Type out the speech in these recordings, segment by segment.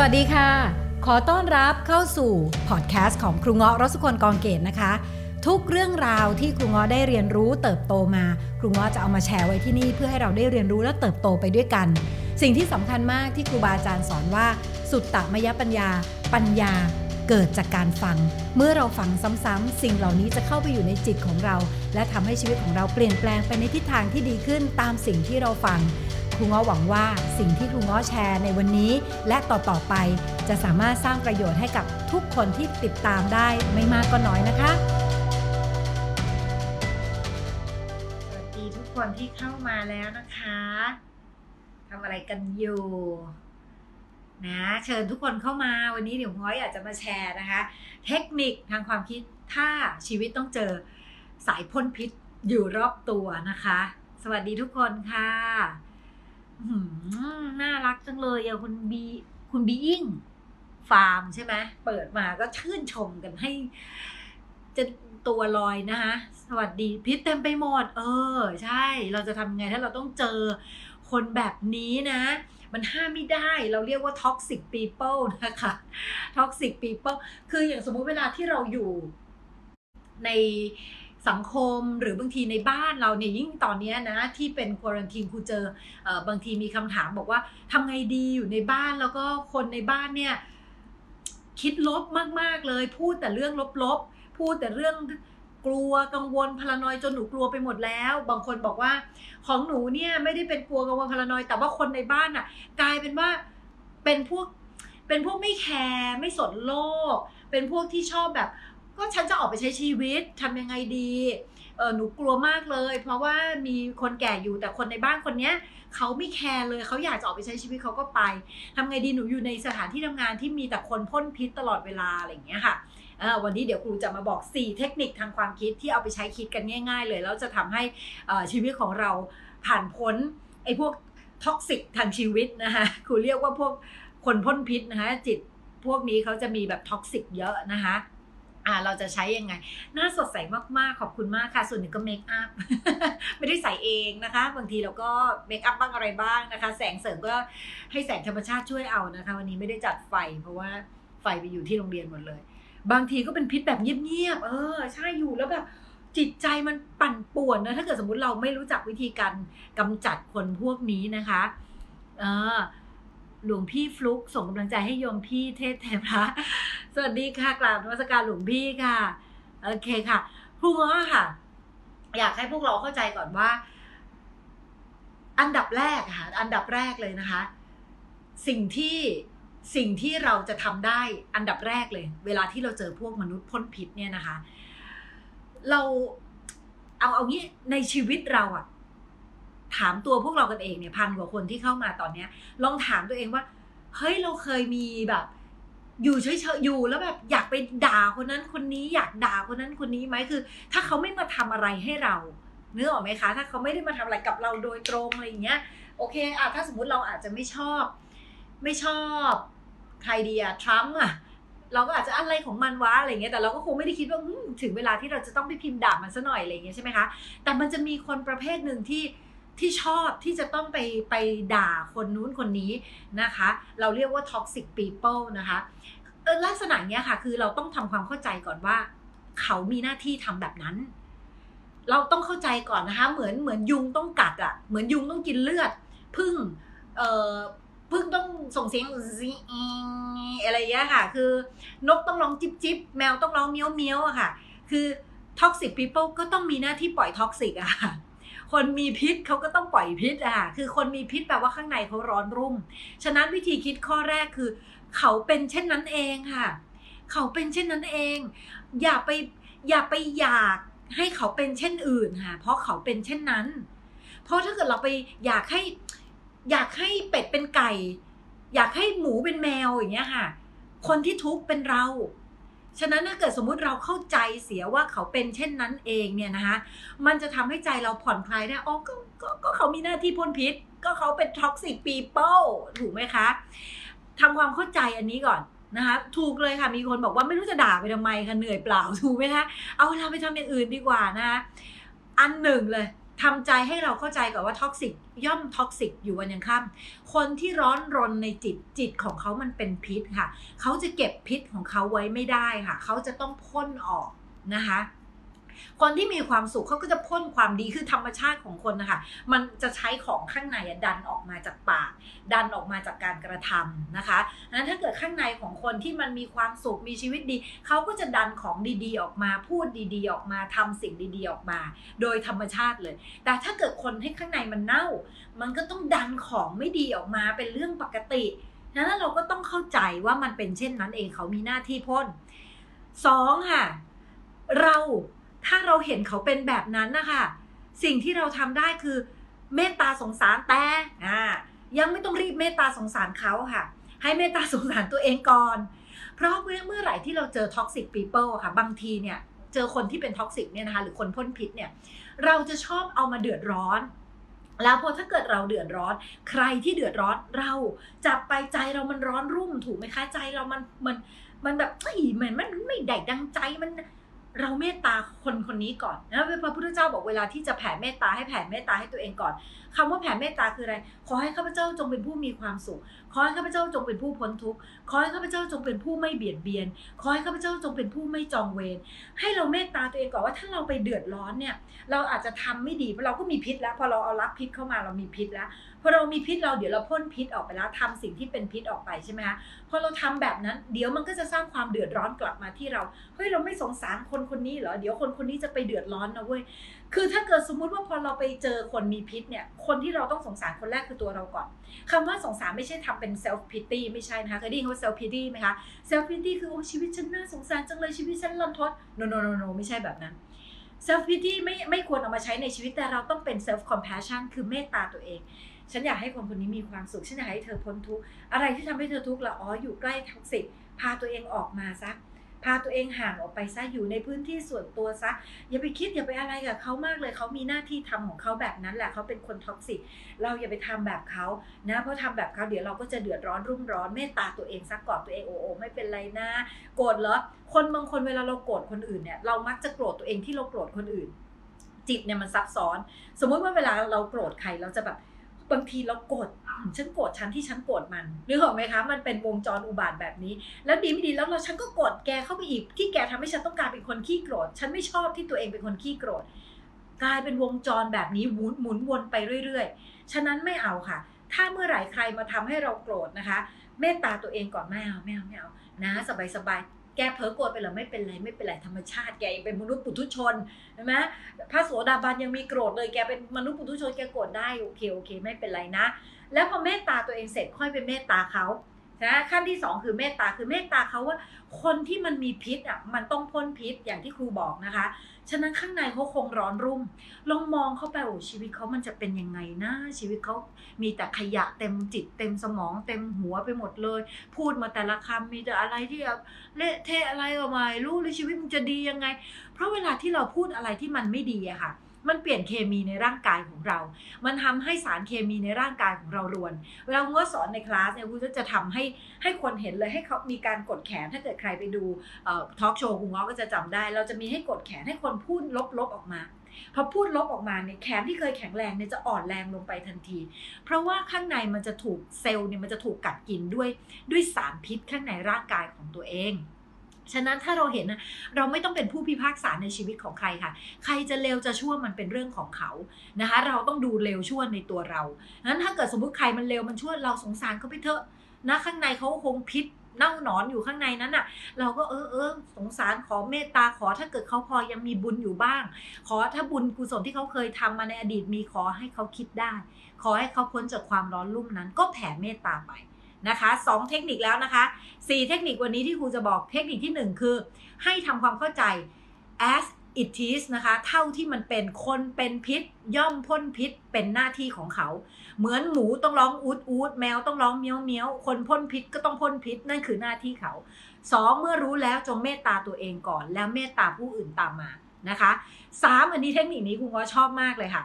วัสดีค่ะ ขอต้อนรับเข้าสู่พอดแคสต์ของครูเงาะรสุคนกองเกตนะคะ ทุกเรื่องราวที่ครูเงาะได้เรียนรู้เติบโตมา ครูเงาะจะเอามาแชร์ไว้ที่นี่เพื่อให้เราได้เรียนรู้และเติบโตไปด้วยกัน สิ่งที่สำคัญมากที่ครูบาอาจารย์สอนว่า สุตตมยปัญญา ปัญญา เกิดจากการฟัง เมื่อเราฟังซ้ำๆสิ่งเหล่านี้จะเข้าไปอยู่ในจิตของเรา และทำให้ชีวิตของเราเปลี่ยนแปลงไปในทิศทางที่ดีขึ้นตามสิ่งที่เราฟังครูง้อหวังว่าสิ่งที่ครูง้อแชร์ในวันนี้ และต่อๆไปจะสามารถสร้างประโยชน์ให้กับทุกคนที่ติดตามได้ไม่มากก็น้อยนะคะสวัสดีทุกคนที่เข้ามาแล้วนะคะทำอะไรกันอยู่ นะเชิญทุกคนเข้ามาวันนี้เดี๋ยวง้อยอยากจะมาแชร์นะคะ เทคนิคทางความคิดถ้าชีวิตต้องเจอสายพ่นพิษอยู่รอบตัวนะคะ สวัสดีทุกคนค่ะหือน่ารักจังเลยอะคุณบีคุณบีอิงฟาร์มใช่ไหมเปิดมาก็ชื่นชมกันให้ จะตัวลอยนะคะสวัสดีพิษเต็มไปหมด เออ ใช่ เราจะทำไงถ้าเราต้องเจอคนแบบนี้นะ มันห้ามไม่ได้เราเรียกว่า toxic people นะคะ toxic people คืออย่างสมมุติเวลาที่เราอยู่ในสังคมหรือบางทีในบ้านเราเนี่ยยิ่งตอนนี้นะ ที่เป็นควอรันทีนครูเจอเออบางทีมีคำถามบอกว่าทำไงดีอยู่ในบ้านแล้วก็คนในบ้านเนี่ย คิดลบมาก ๆ เลย พูดแต่เรื่องลบๆ พูดแต่เรื่อง กลัวกังวลพารานอยจนหนูกลัวไปหมดแล้ว บางคนบอกว่า ของหนูเนี่ยไม่ได้เป็นกลัวกังวลพารานอยแต่ว่าคนในบ้านอะ กลายเป็นว่าเป็นพวกเป็นพวกไม่แคร์ไม่สนโลก เป็นพวกที่ชอบแบบ ก็ฉันจะออกไปใช้ชีวิตทำยังไงดีเออหนูกลัวมากเลย เพราะว่ามีคนแก่อยู่แต่คนในบ้านคนเนี้ยเขาไม่แคร์เลยเขาอยากจะออกไปใช้ชีวิตเขาก็ไปทำไงดีหนูอยู่ในสถานที่ทำงานที่มีแต่คนพ่นพิษตลอดเวลาอะไรอย่างเงี้ยค่ะ วันนี้เดี๋ยวครูจะมาบอก 4 เทคนิคทางความคิดที่เอาไปใช้คิดกันง่าย ๆ เลยแล้วจะทำให้ชีวิตของเราผ่านพ้นไอ้พวก toxic ทางชีวิตนะคะครูเรียกว่าพวกคนพ่นพิษนะคะจิตพวกนี้เขาจะมีแบบ toxic เยอะนะคะ่าเราจะใช้ยังไง หน้าสดใสมากๆ ขอบคุณมากค่ะ ส่วนหนึ่งก็ makeup ไม่ได้ใส่เองนะคะ บางทีเราก็ makeup บ้างอะไรบ้างนะคะ แสงเสริมก็ให้แสงธรรมชาติช่วยเอานะคะ วันนี้ไม่ได้จัดไฟ เพราะว่าไฟไปอยู่ที่โรงเรียนหมดเลย บางทีก็เป็นพิษแบบเงียบๆ เออ ใช่อยู่แล้วแบบจิตใจมันปั่นป่วนนะ ถ้าเกิดสมมุติเราไม่รู้จักวิธีการกำจัดคนพวกนี้นะคะ เออหลวงพี่ฟลุกส่งกำลังใจให้โยมพี่เทศเทพระสวัสดีค่ะกราบนมัสการหลวงพี่ค่ะ โอเคค่ะครูง้อค่ะ อยากให้พวกเราเข้าใจก่อนว่า อันดับแรกค่ะ อันดับแรกเลยนะคะ สิ่งที่ สิ่งที่เราจะทำได้อันดับแรกเลย เวลาที่เราเจอพวกมนุษย์พ่นพิษเนี่ยนะคะ เราเอาเอางี้ในชีวิตเราอะถามตัวพวกเรากันเองเนี่ยพันกว่าคนที่เข้ามาตอนเนี้ย ลองถามตัวเองว่า เฮ้ยเราเคยมีแบบ อยู่เฉยๆอยู่แล้วแบบอยากไปด่าคนนั้นคนนี้อยากด่าคนนั้นคนนี้ไหมคือ ถ้าเขาไม่มาทำอะไรให้เราเนื้อออกไหมคะ ถ้าเขาไม่ได้มาทำอะไรกับเราโดยตรงอะไรอย่างเงี้ยโอเคอะถ้าสมมติเราอาจจะไม่ชอบ ไม่ชอบ ใครดีอะทรัมป์อะเราก็อาจจะอะไรของมันวะอะไรเงี้ยแต่เราก็คงไม่ได้คิดว่าถึงเวลาที่เราจะต้องไปพิมพ์ด่ามันซะหน่อยอะไรเงี้ยใช่ไหมคะแต่มันจะมีคนประเภทหนึ่งที่ที่ชอบที่จะต้องไปไปด่าคนนู้นคนนี้นะคะ เราเรียกว่า toxic people นะคะเออลักษณะเนี้ยค่ะ คือเราต้องทำความเข้าใจก่อนว่า เขามีหน้าที่ทำแบบนั้น เราต้องเข้าใจก่อนนะคะ เหมือนเหมือนยุงต้องกัดอะ่ะ เหมือนยุงต้องกินเลือดพึ่งเอ่อพึ่งต้องส่งเสียง อะไรอย่างเงี้ยค่ะ คือนกต้องร้องจิบจิบแมวต้องร้องเมี้ยวเมี้ยวอะค่ะ คือ toxic people ก็ต้องมีหน้าที่ปล่อย toxic อะค่ะคนมีพิษเขาก็ต้องปล่อยพิษอะค่ะ คือคนมีพิษแปลว่าข้างในเขาร้อนรุ่ม ฉะนั้นวิธีคิดข้อแรกคือ เขาเป็นเช่นนั้นเองค่ะ เขาเป็นเช่นนั้นเอง อย่าไปอย่าไปอยากให้เขาเป็นเช่นอื่นค่ะ เพราะเขาเป็นเช่นนั้น เพราะถ้าเกิดเราไปอยากให้อยากให้เป็ดเป็นไก่ อยากให้หมูเป็นแมวอย่างเงี้ยค่ะ คนที่ทุกข์เป็นเรา ฉะนั้นถ้าเกิดสมมุติเราเข้าใจเสียว่าเขาเป็นเช่นนั้นเองเนี่ยนะคะ มันจะทำให้ใจเราผ่อนคลายได้อ๋อก็ก็ก็เขามีหน้าที่พ่นพิษ ก็เขาเป็น toxic people ถูกไหมคะทำความเข้าใจอันนี้ก่อนนะคะ ถูกเลยค่ะมีคนบอกว่าไม่รู้จะด่าไปทำไมคะเหนื่อยเปล่าถูกไหมคะเอาเวลาไปทำอย่างอื่นดีกว่านะคะอันหนึ่งเลย ทำใจให้เราเข้าใจก่อนว่า toxic ย่อม toxic อยู่วันยังค่ำคนที่ร้อนรนในจิตจิตของเขามันเป็นพิษค่ะ เขาจะเก็บพิษของเขาไว้ไม่ได้ค่ะ เขาจะต้องพ่นออกนะคะ คนที่มีความสุขเขาก็จะพ่นความดีคือธรรมชาติของคนนะคะมันจะใช้ของข้างในดันออกมาจากปาก ดันออกมาจากการกระทำนะคะนั้นถ้าเกิดข้างในของคนที่มันมีความสุขมีชีวิตดีเขาก็จะดันของดีๆออกมาพูดดีๆออกมาทำสิ่งดีๆออกมา โดยธรรมชาติเลย แต่ถ้าเกิดคนให้ข้างในมันเน่า มันก็ต้องดันของไม่ดีออกมาเป็นเรื่องปกตินั้นเราก็ต้องเข้าใจว่ามันเป็นเช่นนั้นเองเขามีหน้าที่พ่นสองค่ะ เรา ถ้าเราเห็นเขาเป็นแบบนั้นนะคะสิ่งที่เราทำได้คือเมตตาสงสารแต่อ่ายังไม่ต้องรีบเมตตาสงสารเขาค่ะ ให้เมตตาสงสารตัวเองก่อน เพราะเมื่อเมื่อไหร่ที่เราเจอ toxic people ค่ะ บางทีเนี่ยเจอคนที่เป็น toxic เนี่ยนะคะหรือคนพ่นพิษเนี่ยเราจะชอบเอามาเดือดร้อน แล้วพอถ้าเกิดเราเดือดร้อน ใครที่เดือดร้อนเราจับไปใจเรามันร้อนรุ่มถูกไหมคะใจเรามันมันมันแบบเฮ้ยเหมือนมันไม่ได้ดังใจมัน เราเมตตาคนคนนี้ก่อนนะพระพุทธเจ้าบอกเวลาที่จะแผ่เมตตาให้แผ่เมตตาให้ตัวเองก่อนคำว่าแผ่เมตตาคืออะไร ขอให้ข้าพเจ้าจงเป็นผู้มีความสุข ขอให้ข้าพเจ้าจงเป็นผู้พ้นทุกข์ ขอให้ข้าพเจ้าจงเป็นผู้ไม่เบียดเบียน ขอให้ข้าพเจ้าจงเป็นผู้ไม่จองเวร ให้เราเมตตาตัวเองก่อนว่าถ้าเราไปเดือดร้อนเนี่ย เราอาจจะทำไม่ดีเพราะเราก็มีพิษแล้ว พอเราเอารับพิษเข้ามาเรามีพิษแล้วพอเรามีพิษเราเดี๋ยวเราพ่นพิษออกไปแล้วทำสิ่งที่เป็นพิษออกไปใช่ไหมคะพอเราทำแบบนั้น เดี๋ยวมันก็จะสร้างความเดือดร้อนกลับมาที่เราเฮ้ยเราไม่สงสารคนคนนี้เหรอเดี๋ยวคนคนนี้จะไปเดือดร้อนนะเว้ยคือถ้าเกิดสมมุติว่าพอเราไปเจอคนมีพิษเนี่ยคนที่เราต้องสงสารคนแรกคือตัวเราก่อนคำว่าสงสารไม่ใช่ทำเป็น self pity ไม่ใช่นะคะเคยได้ยินคำว่า self pity ไหมคะ self pity คือโอ้ชีวิตฉันน่าสงสารจังเลยชีวิตฉันรันทด no no no no ไม่ใช่แบบนั้น self pity ไม่ไม่ควรเอามาใช้ในชีวิตแต่เราต้องเป็น self compassion คือเมตตาตัวเอง ฉันอยากให้คนคนนี้มีความสุข ฉันอยากให้เธอพ้นทุกข์ อะไรที่ทำให้เธอทุกข์ละอ๋ออยู่ใกล้ toxic พาตัวเองออกมาซะ พาตัวเองห่างออกไปซะ อยู่ในพื้นที่ส่วนตัวซะ อย่าไปคิดอย่าไปอะไรกับเขามากเลย เขามีหน้าที่ทำของเขาแบบนั้นแหละ เขาเป็นคน toxic เราอย่าไปทำแบบเขานะ เพราะทำแบบเขาเดี๋ยวเราก็จะเดือดร้อนรุ่มร้อน เมตตาตัวเองซะกอดตัวเองโอ้โอไม่เป็นไรนะ โกรธเหรอ คนบางคนเวลาเราโกรธคนอื่นเนี่ย เรามักจะโกรธตัวเองที่เราโกรธคนอื่น จิตเนี่ยมันซับซ้อน สมมุติว่าเวลาเราโกรธใครเราจะแบบ บางทีเราโกรธฉันโกรธฉันที่ฉันโกรธมันนึกออกไหมคะมันเป็นวงจรอุบาทว์แบบนี้ แล้วดีไม่ดีแล้วเราฉันก็โกรธแกเข้าไปอีกที่แกทำให้ฉันต้องการเป็นคนขี้โกรธฉันไม่ชอบที่ตัวเองเป็นคนขี้โกรธกลายเป็นวงจรแบบนี้หมุนหมุนวนไปเรื่อยๆ ฉะนั้นไม่เอาค่ะ ถ้าเมื่อไหร่ใครมาทำให้เราโกรธนะคะ เมตตาตัวเองก่อนไม่เอาไม่เอาไม่เอานะสบายสบาย แกเผลอโกรธไปหรอไม่เป็นไรไม่เป็นไรธรรมชาติแกเป็นมนุษย์ปุถุชนใช่ไหมพระโสดาบันยังมีโกรธเลยแกเป็นมนุษย์ปุถุชนแกโกรธได้โอเคโอเค ไม่เป็นไรนะ แล้วพอเมตตาตัวเองเสร็จค่อยไปเมตตาเขา นะขั้นที่สองคือเมตตาคือเมตตาเขาว่าคนที่มันมีพิษอะมันต้องพ้นพิษอย่างที่ครูบอกนะคะ ฉะนั้นข้างในเขาคงร้อนรุ่ม ลองมองเข้าไปโอ้ชีวิตเขามันจะเป็นยังไงนะชีวิตเขามีแต่ขยะเต็มจิต เต็มสมอง เต็มหัวไปหมดเลย พูดมาแต่ละคำมีแต่อะไรที่แบบเละเทะอะไรก็ไม่รู้เลยชีวิตมันจะดียังไง เพราะเวลาที่เราพูดอะไรที่มันไม่ดีอะค่ะ มันเปลี่ยนเคมีในร่างกายของเรา มันทำให้สารเคมีในร่างกายของเรารวน เวลาคุณก็สอนในคลาสเนี่ยคุณก็จะทำให้ให้คนเห็นเลยให้เขามีการกดแขนถ้าเกิดใครไปดูทอล์กโชว์คุณง้อก็จะจำได้ เราจะมีให้กดแขนให้คนพูดลบๆออกมาพอพูดลบออกมาเนี่ยแขนที่เคยแข็งแรงเนี่ยจะอ่อนแรงลงไปทันที เพราะว่าข้างในมันจะถูกเซลล์เนี่ยมันจะถูกกัดกินด้วยด้วยสารพิษข้างในร่างกายของตัวเอง ฉะนั้นถ้าเราเห็นนะเราไม่ต้องเป็นผู้พิพากษาในชีวิตของใครค่ะ ใครจะเลวจะชั่วมันเป็นเรื่องของเขานะคะ เราต้องดูเลวชั่วในตัวเรานั้นถ้าเกิดสมมติใครมันเลวมันชั่วเราสงสารเขาไปเถอะนะข้างในเขาคงพิษเน่าหนอนอยู่ข้างในนั้นอะ เราก็เออเออสงสารขอเมตตาขอถ้าเกิดเขาพอยังมีบุญอยู่บ้าง ขอถ้าบุญกุศลที่เขาเคยทำมาในอดีตมีขอให้เขาคิดได้ ขอให้เขาพ้นจากความร้อนรุ่มนั้น ก็แผ่เมตตาไป นะคะสองเทคนิคแล้วนะคะสี่เทคนิควันนี้ที่ครูจะบอกเทคนิคที่หนึ่งคือ ให้ทำความเข้าใจ as it is นะคะเท่าที่มันเป็นคนเป็นพิษ ย่อมพ่นพิษเป็นหน้าที่ของเขา เหมือนหมูต้องร้องอูดอูดแมวต้องร้องเมี้ยวเมี้ยวคนพ่นพิษก็ต้องพ่นพิษนั่นคือหน้าที่เขาสองเมื่อรู้แล้วจงเมตตาตัวเองก่อน แล้วเมตตาผู้อื่นตามมานะคะสามอันนี้เทคนิคนี้คุณก็ชอบมากเลยค่ะ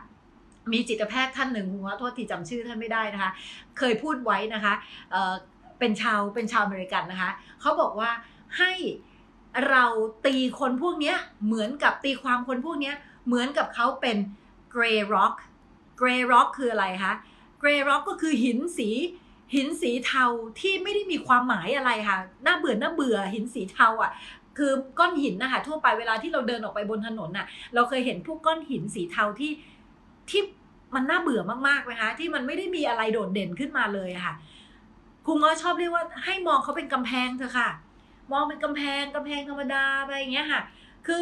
มีจิตแพทย์ท่านหนึ่งคุณว่าโทษทีจำชื่อท่านไม่ได้นะคะ เคยพูดไว้นะคะเเป็นชาวเป็นชาวอเมริกันนะคะเขาบอกว่าให้เราตีคนพวกนี้เหมือนกับตีความคนพวกนี้เหมือนกับเขาเป็น gray rock gray rock คืออะไรคะ gray rock ก็คือหินสีหินสีเทาที่ไม่ได้มีความหมายอะไรค่ะน่าเบื่อน่าเบื่อหินสีเทาอะคือก้อนหินนะคะทั่วไปเวลาที่เราเดินออกไปบนถนนน่ะเราเคยเห็นพวกก้อนหินสีเทาที่ ที่มันน่าเบื่อมากๆไหมคะที่มันไม่ได้มีอะไรโดดเด่นขึ้นมาเลยค่ะครูง้อชอบเรียกว่าให้มองเขาเป็นกำแพงเถอะค่ะ มองเป็นกำแพงกำแพงธรรมดาไปอย่างเงี้ยค่ะ คือ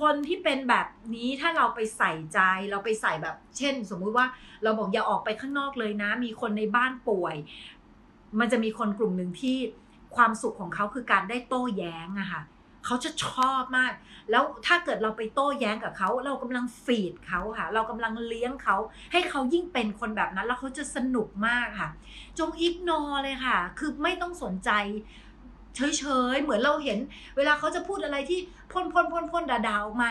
คนที่เป็นแบบนี้ถ้าเราไปใส่ใจเราไปใส่แบบ เช่น สมมุติว่าเราบอกอย่าออกไปข้างนอกเลยนะ มีคนในบ้านป่วย มันจะมีคนกลุ่มหนึ่งที่ความสุขของเขาคือการได้โต้แย้งอะค่ะ เขาจะชอบมาก แล้วถ้าเกิดเราไปโต้แย้งกับเขา เรากำลังฟีดเขาค่ะ เรากำลังเลี้ยงเขา ให้เขายิ่งเป็นคนแบบนั้น แล้วเขาจะสนุกมากค่ะ จงอิกนอเลยค่ะ คือไม่ต้องสนใจเฉยๆ เหมือนเราเห็น เวลาเขาจะพูดอะไรที่พ่นพ่นพ่นพ่นด่าๆออกมา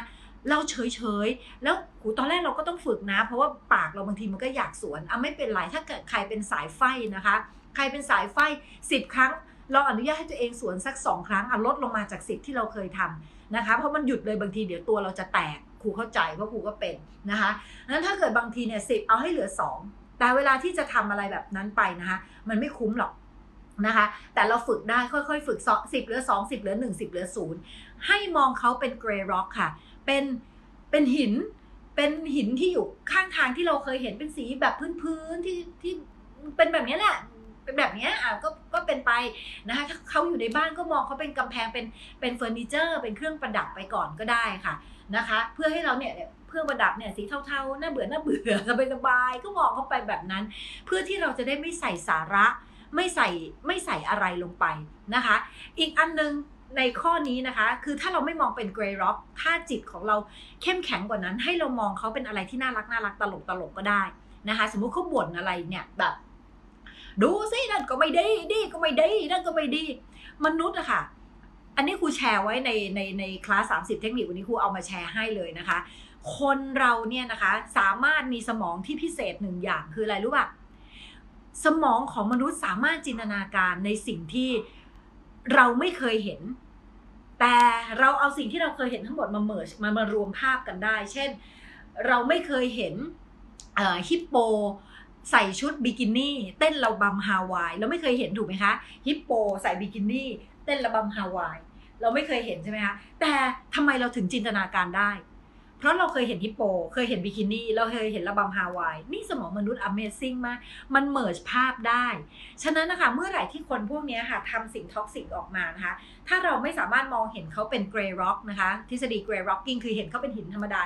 เราเฉยๆ แล้วหูตอนแรกเราก็ต้องฝึกนะ เพราะว่าปากเราบางทีมันก็อยากสวนอะไม่เป็นไร ถ้าเกิดใครเป็นสายไฟนะคะ ใครเป็นสายไฟสิบครั้ง เราอนุญาตให้ตัวเองสวนสักสองครั้งอะลดลงมาจากสิบที่เราเคยทำนะคะ เพราะมันหยุดเลยบางทีเดี๋ยวตัวเราจะแตกครูเข้าใจเพราะครูก็เป็นนะคะนั้นถ้าเกิดบางทีเนี่ยสิบเอาให้เหลือสองแต่เวลาที่จะทำอะไรแบบนั้นไปนะคะมันไม่คุ้มหรอกนะคะ แต่เราฝึกได้ค่อยๆ ฝึกสิบเหลือสองสิบเหลือหนึ่งสิบเหลือศูนย์ให้มองเขาเป็นเกรย์ร็อกค่ะ เป็นเป็นหินเป็นหินที่อยู่ข้างทางที่เราเคยเห็นเป็นสีแบบพื้นๆที่ที่เป็นแบบนี้แหละ เป็นแบบนี้อะก็ก็เป็นไปนะคะถ้าเขาอยู่ในบ้านก็มองเขาเป็นกำแพงเป็นเป็นเฟอร์นิเจอร์ เป็นเครื่องประดับไปก่อนก็ได้ค่ะนะคะ เพื่อให้เราเนี่ยเครื่องประดับเนี่ยสีเทาๆน่าเบื่อน่าเบื่อสบายๆก็มองเขาไปแบบนั้น เพื่อที่เราจะได้ไม่ใส่สาระ ไม่ใส่ไม่ใส่อะไรลงไปนะคะ อีกอันนึงในข้อนี้นะคะ คือถ้าเราไม่มองเป็น grey rock ถ้าจิตของเราเข้มแข็งกว่านั้น ให้เรามองเขาเป็นอะไรที่น่ารักน่ารักตลกตลกก็ได้นะคะ สมมุติเขาบ่นอะไรเนี่ยแบบ ดูสินั่นก็ไม่ดีดีก็ไม่ดีนั่นก็ไม่ดี มนุษย์อะค่ะ อันนี้ครูแชร์ไว้ในในในคลาส30เทคนิควันนี้ครูเอามาแชร์ให้เลยนะคะ คนเราเนี่ยนะคะสามารถมีสมองที่พิเศษหนึ่งอย่างคืออะไรรู้ป่ะสมองของมนุษย์สามารถจินตนาการในสิ่งที่เราไม่เคยเห็น แต่เราเอาสิ่งที่เราเคยเห็นทั้งหมดมา merge มามารวมภาพกันได้ เช่น เราไม่เคยเห็นฮิปโป ใส่ชุดบิกินี่เต้นระบำฮาวาย เราไม่เคยเห็นถูกไหมคะฮิปโปใส่บิกินี่เต้นระบำฮาวาย เราไม่เคยเห็นใช่ไหมคะแต่ทำไมเราถึงจินตนาการได้ เพราะเราเคยเห็นฮิปโป เคยเห็นบิกินี่เราเคยเห็นระบำฮาวาย นี่สมองมนุษย์ Amazing มาก มัน merge ภาพได้ ฉะนั้นนะคะเมื่อไหร่ที่คนพวกนี้ค่ะทำสิ่ง toxic ออกมานะคะถ้าเราไม่สามารถมองเห็นเขาเป็น grey rock นะคะทฤษฎี grey rocking คือเห็นเขาเป็นหินธรรมดา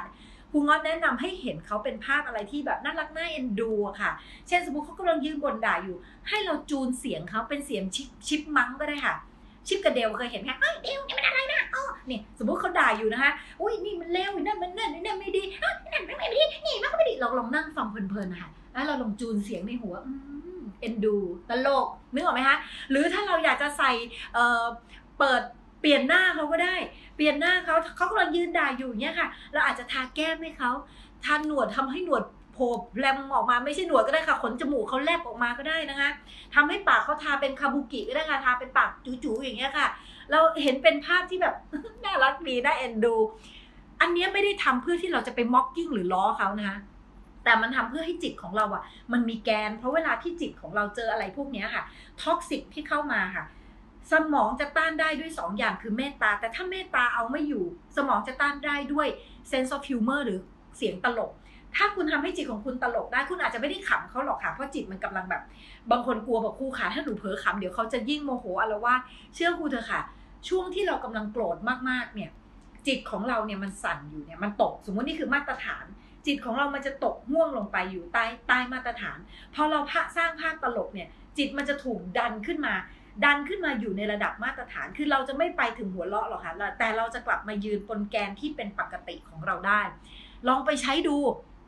ครูงอดแนะนำให้เห็นเขาเป็นภาพอะไรที่แบบน่ารักน่าเอ็นดูค่ะ เช่นสมมติเขากำลังยืนบ่นด่าอยู่ ให้เราจูนเสียงเขาเป็นเสียง chip chipmunk ก็ได้ค่ะ ชิปกับ Dale เคยเห็นไหมเอ้ย Dale นี่มันอะไรนะอ๋อนี่สมมติเขาด่าอยู่นะคะอุ้ยนี่มันเลวนั่นมันนั่นนี่นั่นไม่ดีนั่นมันไม่ดีนี่มันก็ไม่ดีเราลองนั่งฟังเพลินๆนะคะแล้วเราลองจูนเสียงในหัวเอ็นดูตลกนึกออกไหมคะหรือถ้าเราอยากจะใส่เปิด ปลี่ยนหน้าเขาก็ได้ เปลี่ยนหน้าเขาเขากำลังยืนด่าอยู่เนี่ยค่ะ เราอาจจะทาแก้มให้เขาทาหนวดทำให้หนวดโผล่แลมออกมาไม่ใช่หนวดก็ได้ค่ะขนจมูกเขาแลบออกมาก็ได้นะคะทำให้ปากเขาทาเป็นคาบุกิก็ได้ค่ะทาเป็นปากจู๋ๆอย่างเงี้ยค่ะ เราเห็นเป็นภาพที่แบบน่ารักดีน่าเอ็นดู อันนี้ไม่ได้ทำเพื่อที่เราจะไปม็อกกิ้งหรือล้อเขานะคะแต่มันทำเพื่อให้จิตของเราอะมันมีแกน เพราะเวลาที่จิตของเราเจออะไรพวกนี้ค่ะ toxic ที่เข้ามาค่ะ สมองจะต้านได้ด้วย2 อย่างคือเมตตา แต่ถ้าเมตตาเอาไม่อยู่ สมองจะต้านได้ด้วย sense of humor หรือ sense ตลก ถ้าคุณทำให้จิตของคุณตลกได้ คุณอาจจะไม่ได้ขำเขาหรอกค่ะ เพราะจิตมันกำลังแบบ บางคนกลัวบอกครูค่ะ ถ้าหนูเผลอขำเดี๋ยวเขาจะยิ่งโมโหอะไรว่าเชื่อครูเถอะค่ะ ช่วงที่เรากำลังโกรธมากๆ เนี่ย จิตของเราเนี่ยมันสั่นอยู่เนี่ย มันตก สมมตินี่คือมาตรฐาน จิตของเรามันจะตกห่วงลงไปอยู่ใต้ใต้มาตรฐาน พอเราพะสร้างภาพตลกเนี่ย จิตมันจะถูกดันขึ้นมา ดันขึ้นมาอยู่ในระดับมาตรฐาน คือเราจะไม่ไปถึงหัวเราะหรอกค่ะ แต่เราจะกลับมายืนบนแกนที่เป็นปกติของเราได้ ลองไปใช้ดู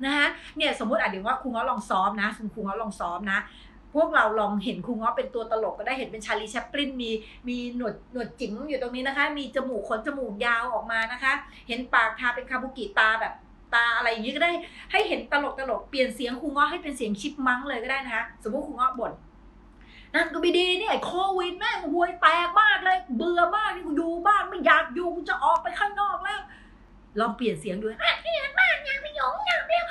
นะคะเนี่ยสมมติอะเดี๋ยวว่าครูง้อลองซ้อมนะคุณครูง้อลองซ้อมนะพวกเราลองเห็นครูง้อเป็นตัวตลกก็ได้เห็นเป็นชาลีแชปปลินมีมีหนวดหนวดจิ๋มอยู่ตรงนี้นะคะ มีจมูกขนจมูกยาวออกมานะคะ เห็นปากทาเป็นคาบุกิตาแบบตาอะไรอย่างนี้ก็ได้ให้เห็นตลกตลกเปลี่ยนเสียงครูง้อให้เป็นเสียงชิปมังเลยก็ได้นะคะ สมมติครูง้อบ่น นั่นก็ไม่ดีเนี่ยโควิดแม่งห่วยแตกมากเลย เบื่อมากนี่กูอยู่บ้านไม่อยากอยู่กูจะออกไปข้างนอกแล้วลองเปลี่ยนเสียงดูอะนี่บ้านยังไม่หยงยังเดียว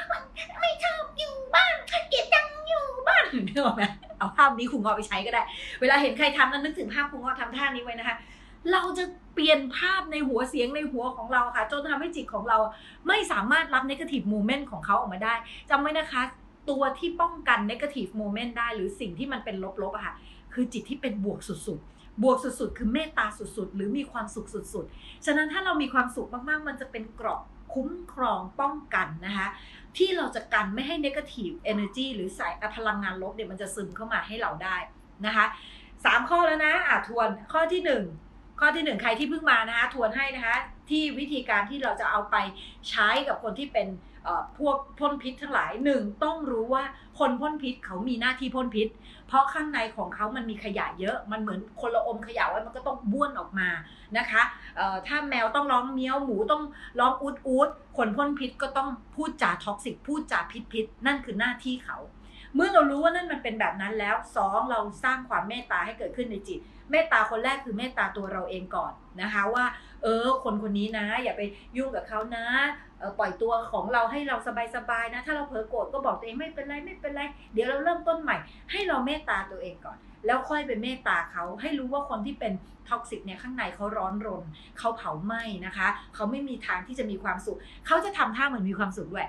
ไม่ชอบอยู่บ้านเกลียดจังอยู่บ้านนึกออกไหมเอาภาพนี้คุณงอไปใช้ก็ได้ เวลาเห็นใครทำนั้นนึกถึงภาพคุณงอทำท่านี้ไว้นะคะ เราจะเปลี่ยนภาพในหัวเสียงในหัวของเราค่ะ จนทำให้จิตของเราไม่สามารถรับ negative moment ของเขาออกมาได้จำไว้นะคะ ตัวที่ป้องกัน negative moment ได้ หรือสิ่งที่มันเป็นลบๆอะค่ะ คือจิตที่เป็นบวกสุดๆ บวกสุดๆ คือเมตตาสุดๆ หรือมีความสุขสุดๆ ฉะนั้นถ้าเรามีความสุขมากๆ มันจะเป็นเกราะคุ้มครองป้องกันนะคะ ที่เราจะกันไม่ให้ negative energy หรือสายพลังงานลบเนี่ยมันจะซึมเข้ามาให้เราได้นะคะสามข้อแล้วนะอะทวนข้อที่หนึ่งข้อที่หนึ่งใครที่เพิ่งมานะคะทวนให้นะคะที่วิธีการที่เราจะเอาไปใช้กับคนที่เป็น พวกพ่นพิษทั้งหลายหนึ่งต้องรู้ว่าคนพ่นพิษเขามีหน้าที่พ่นพิษ เพราะข้างในของเขามันมีขยะเยอะ มันเหมือนคนละอมขยะไว้มันก็ต้องบ้วนออกมานะคะถ้าแมวต้องร้องเมี้ยวหมูต้องร้องอูดอูดคนพ่นพิษก็ต้องพูดจาท็อกซิกพูดจาพิษพิษนั่นคือหน้าที่เขา เมื่อเรารู้ว่านั่นมันเป็นแบบนั้นแล้วสองเราสร้างความเมตตาให้เกิดขึ้นในจิตเมตตาคนแรกคือเมตตาตัวเราเองก่อนนะคะว่า เออ คนคนนี้นะ อย่าไปยุ่งกับเขานะ ปล่อยตัวของเราให้เราสบายๆนะ ถ้าเราเผลอโกรธก็บอกตัวเองไม่เป็นไรไม่เป็นไร เดี๋ยวเราเริ่มต้นใหม่ ให้เราเมตตาตัวเองก่อน แล้วค่อยไปเมตตาเขาให้รู้ว่าคนที่เป็น toxic เนี่ยข้างในเขาร้อนรนเขาเผาไหม้นะคะ เขาไม่มีทางที่จะมีความสุข เขาจะทำท่าเหมือนมีความสุขด้วย